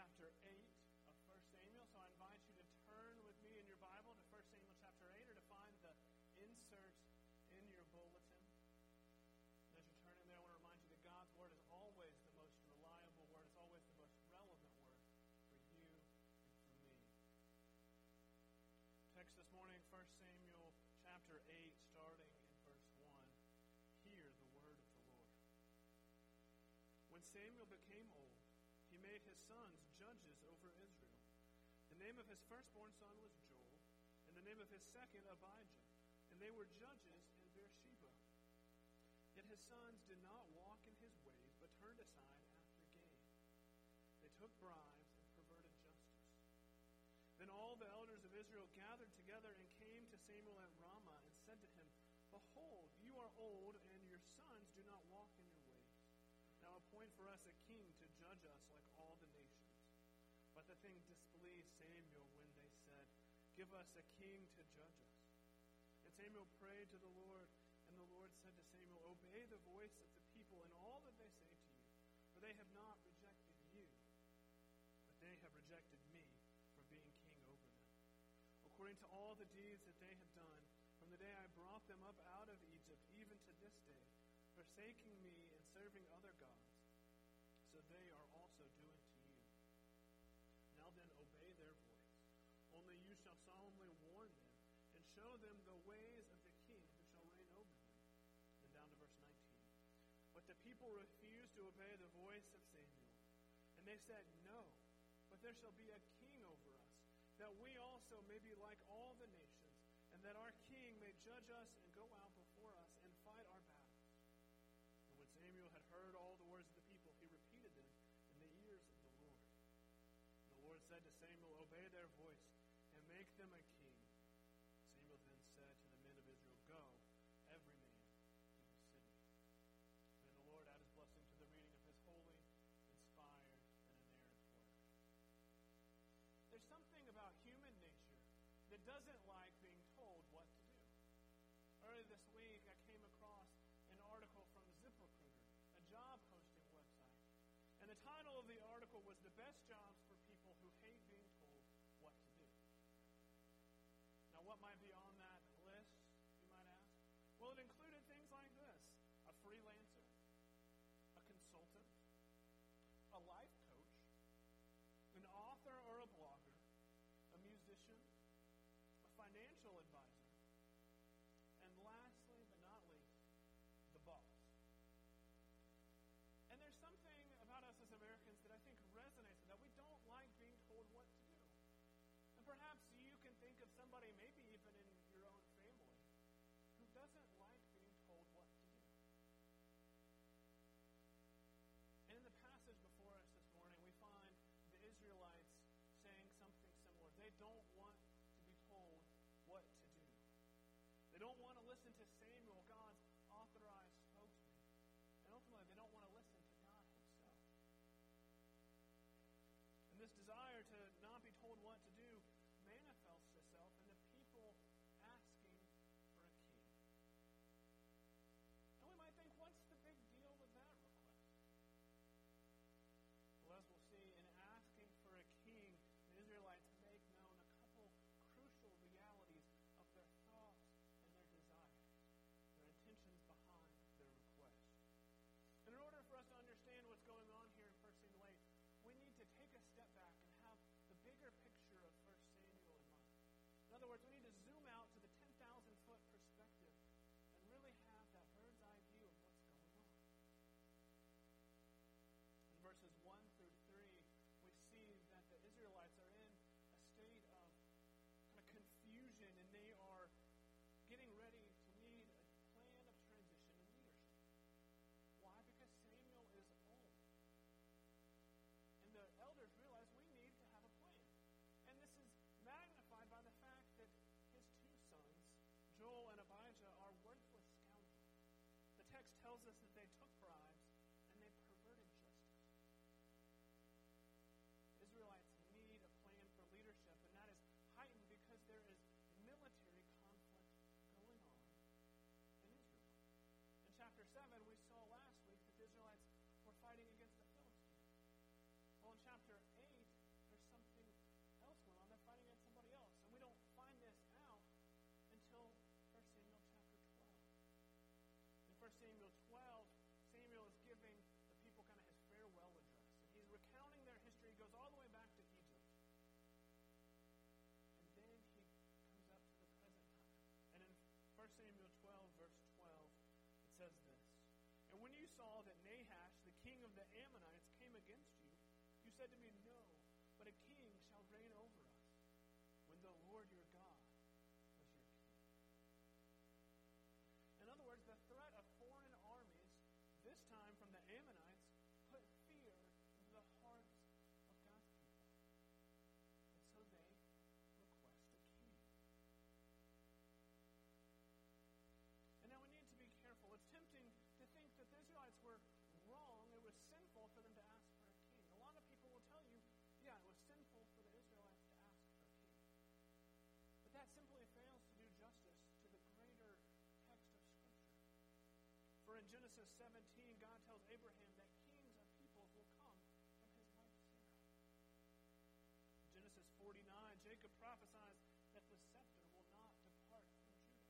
chapter 8 of 1 Samuel. So I invite you to turn with me in your Bible to 1 Samuel chapter 8 or to find the insert in your bulletin. As you're turning there, I want to remind you that God's Word is always the most reliable Word. It's always the most relevant Word for you and for me. Text this morning, 1 Samuel chapter 8, starting in verse 1. Hear the word of the Lord. When Samuel became old, he made his sons judges over Israel. The name of his firstborn son was Joel, and the name of his second Abijah, and they were judges in Beersheba. Yet his sons did not walk in his ways, but turned aside after gain. They took bribes and perverted justice. Then all the elders of Israel gathered together and came to Samuel at Ramah and said to him, Behold, you are old, and your sons do not walk in your ways. Now appoint for us a king the thing displeased Samuel when they said, Give us a king to judge us. And Samuel prayed to the Lord, and the Lord said to Samuel, Obey the voice of the people in all that they say to you, for they have not rejected you, but they have rejected me for being king over them. According to all the deeds that they have done, from the day I brought them up out of Egypt, even to this day, forsaking me and serving other gods, so they are also doing shall solemnly warn them and show them the ways of the king who shall reign over them. Then down to verse 19. But the people refused to obey the voice of Samuel. And they said, No, but there shall be a king over us, that we also may be like all the nations, and that our king may judge us and go out before us and fight our battles. And when Samuel had heard all the words of the people, he repeated them in the ears of the Lord. And the Lord said to Samuel, Obey their voice and make them a king. Samuel then said to the men of Israel, Go, every man to his city. May the Lord add his blessing to the reading of his holy, inspired, and inerrant word. There's something about human nature that doesn't like being told what to do. Earlier this week, I came across an article from ZipRecruiter, a job posting website. And the title of the article was The Best Jobs Now, what might be on that list, you might ask? Well, it included things like this a freelancer, a consultant, a life coach, an author or a blogger, a musician, a financial advisor, somebody, maybe even in your own family, who doesn't like being told what to do. And in the passage before us this morning, we find the Israelites saying something similar. They don't want to be told what to do. They don't want to listen to Samuel, God's authorized spokesman. And ultimately, they don't want to listen to God Himself. And this desire to not be told what to do tells us that they took bribes and they perverted justice. Israelites need a plan for leadership, and that is heightened because there is military conflict going on in Israel. In chapter 7, we saw last week that the Israelites were fighting against the Philistines. Well, in chapter Samuel 12, Samuel is giving the people kind of his farewell address. And he's recounting their history. He goes all the way back to Egypt. And then he comes up to the present time. And in 1 Samuel 12, verse 12, it says this And when you saw that Nahash, the king of the Ammonites, came against you, you said to me, No, but a king shall reign over us. When the Lord your Ammonites put fear in the hearts of God's people. And so they request a king. And now we need to be careful. It's tempting to think that the Israelites were wrong, it was sinful for them to ask for a king. A lot of people will tell you, yeah, it was sinful for the Israelites to ask for a king. But that simply fails in Genesis 17, God tells Abraham that kings of peoples will come from his wife Sarah. Genesis 49, Jacob prophesies that the scepter will not depart from Judah.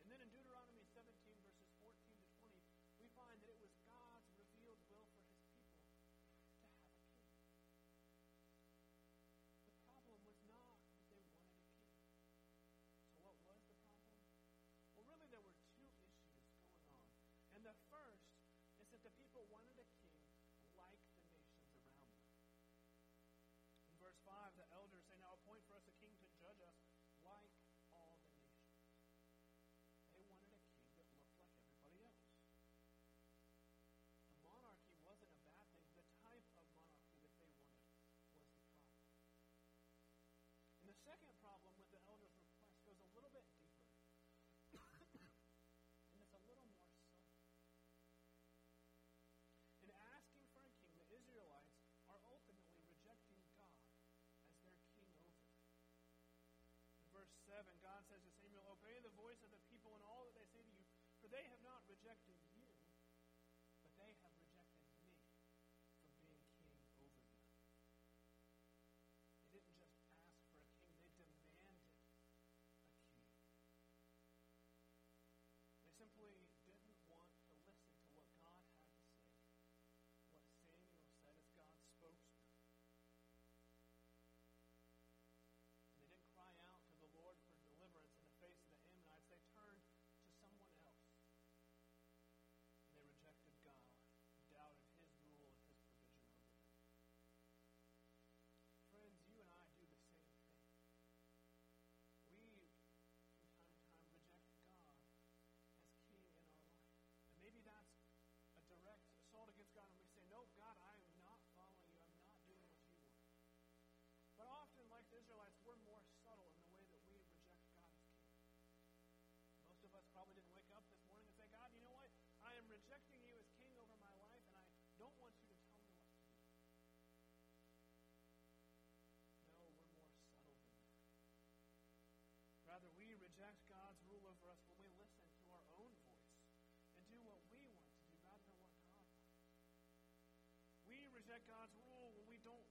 And then in Deuteronomy for they have not rejected realize we're more subtle in the way that we reject God's king. Most of us probably didn't wake up this morning and say, God, you know what? I am rejecting you as king over my life, and I don't want you to tell me what to do. No, we're more subtle than that. Rather, we reject God's rule over us when we listen to our own voice and do what we want to do rather than what God wants. We reject God's rule when we don't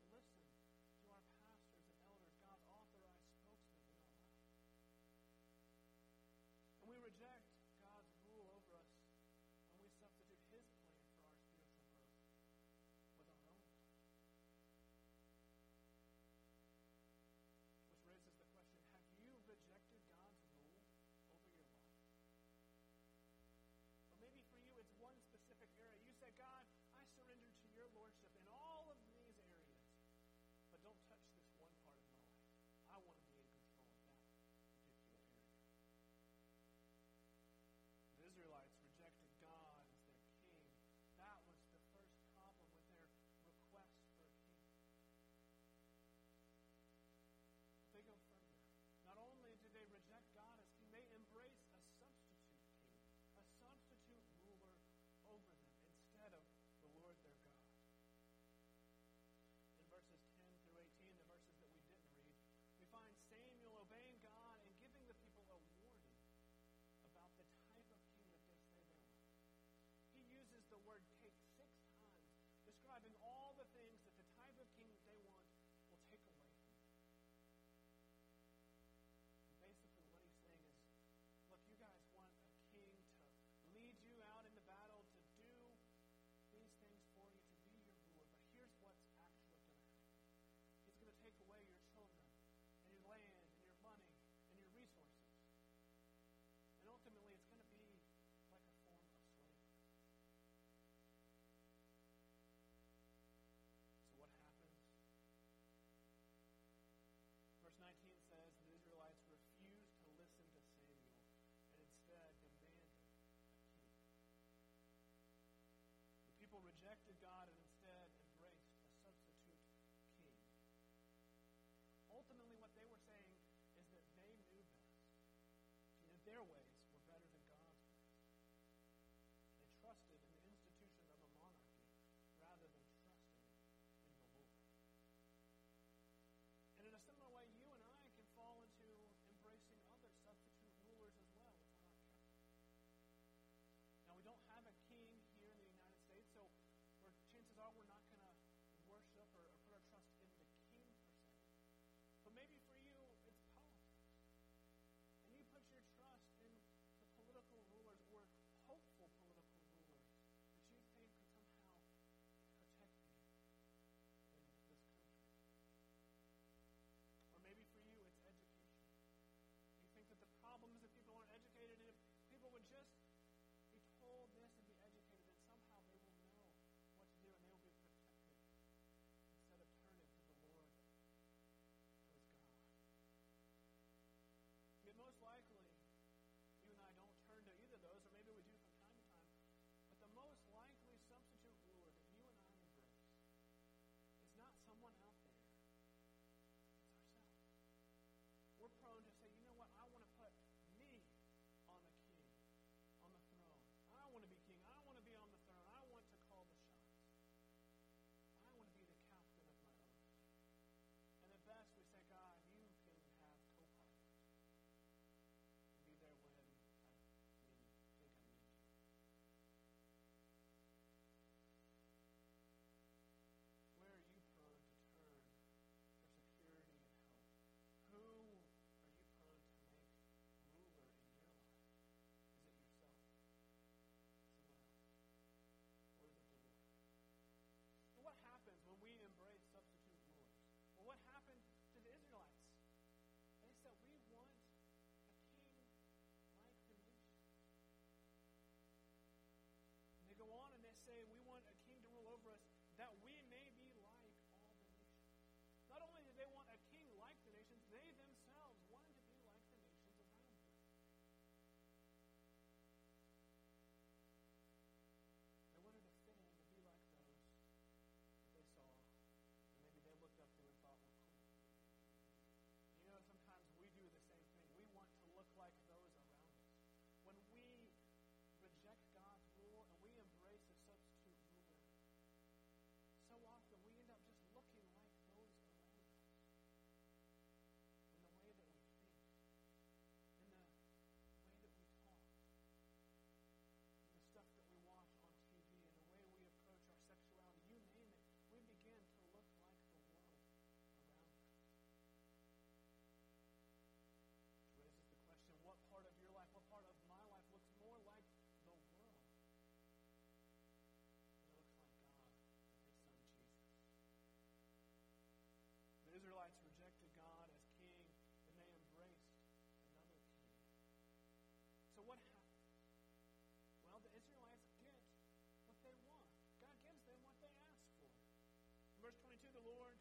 verse 22, the Lord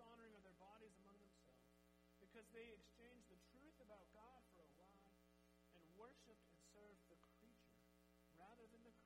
dishonoring of their bodies among themselves, because they exchanged the truth about God for a lie and worshiped and served the creature rather than the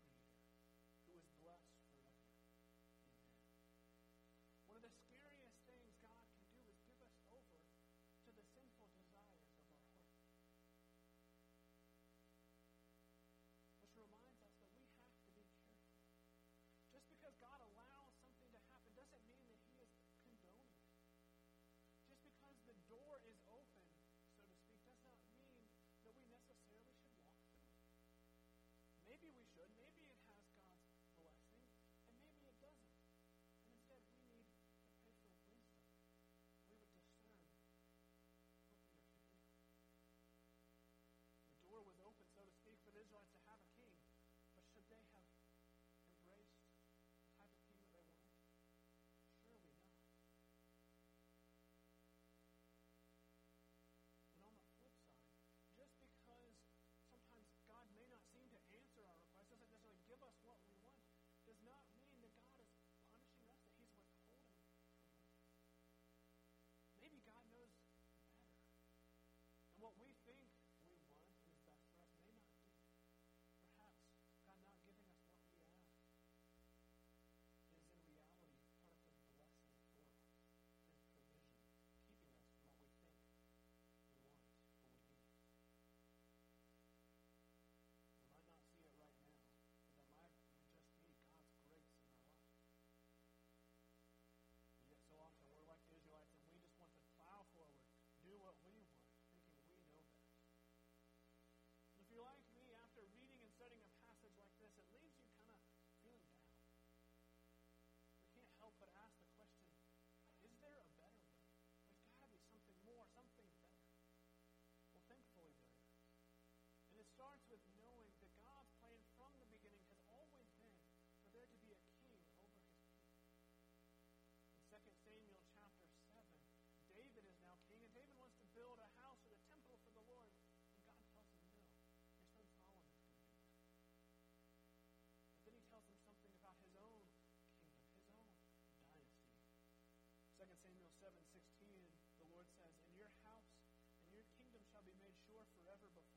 forever before.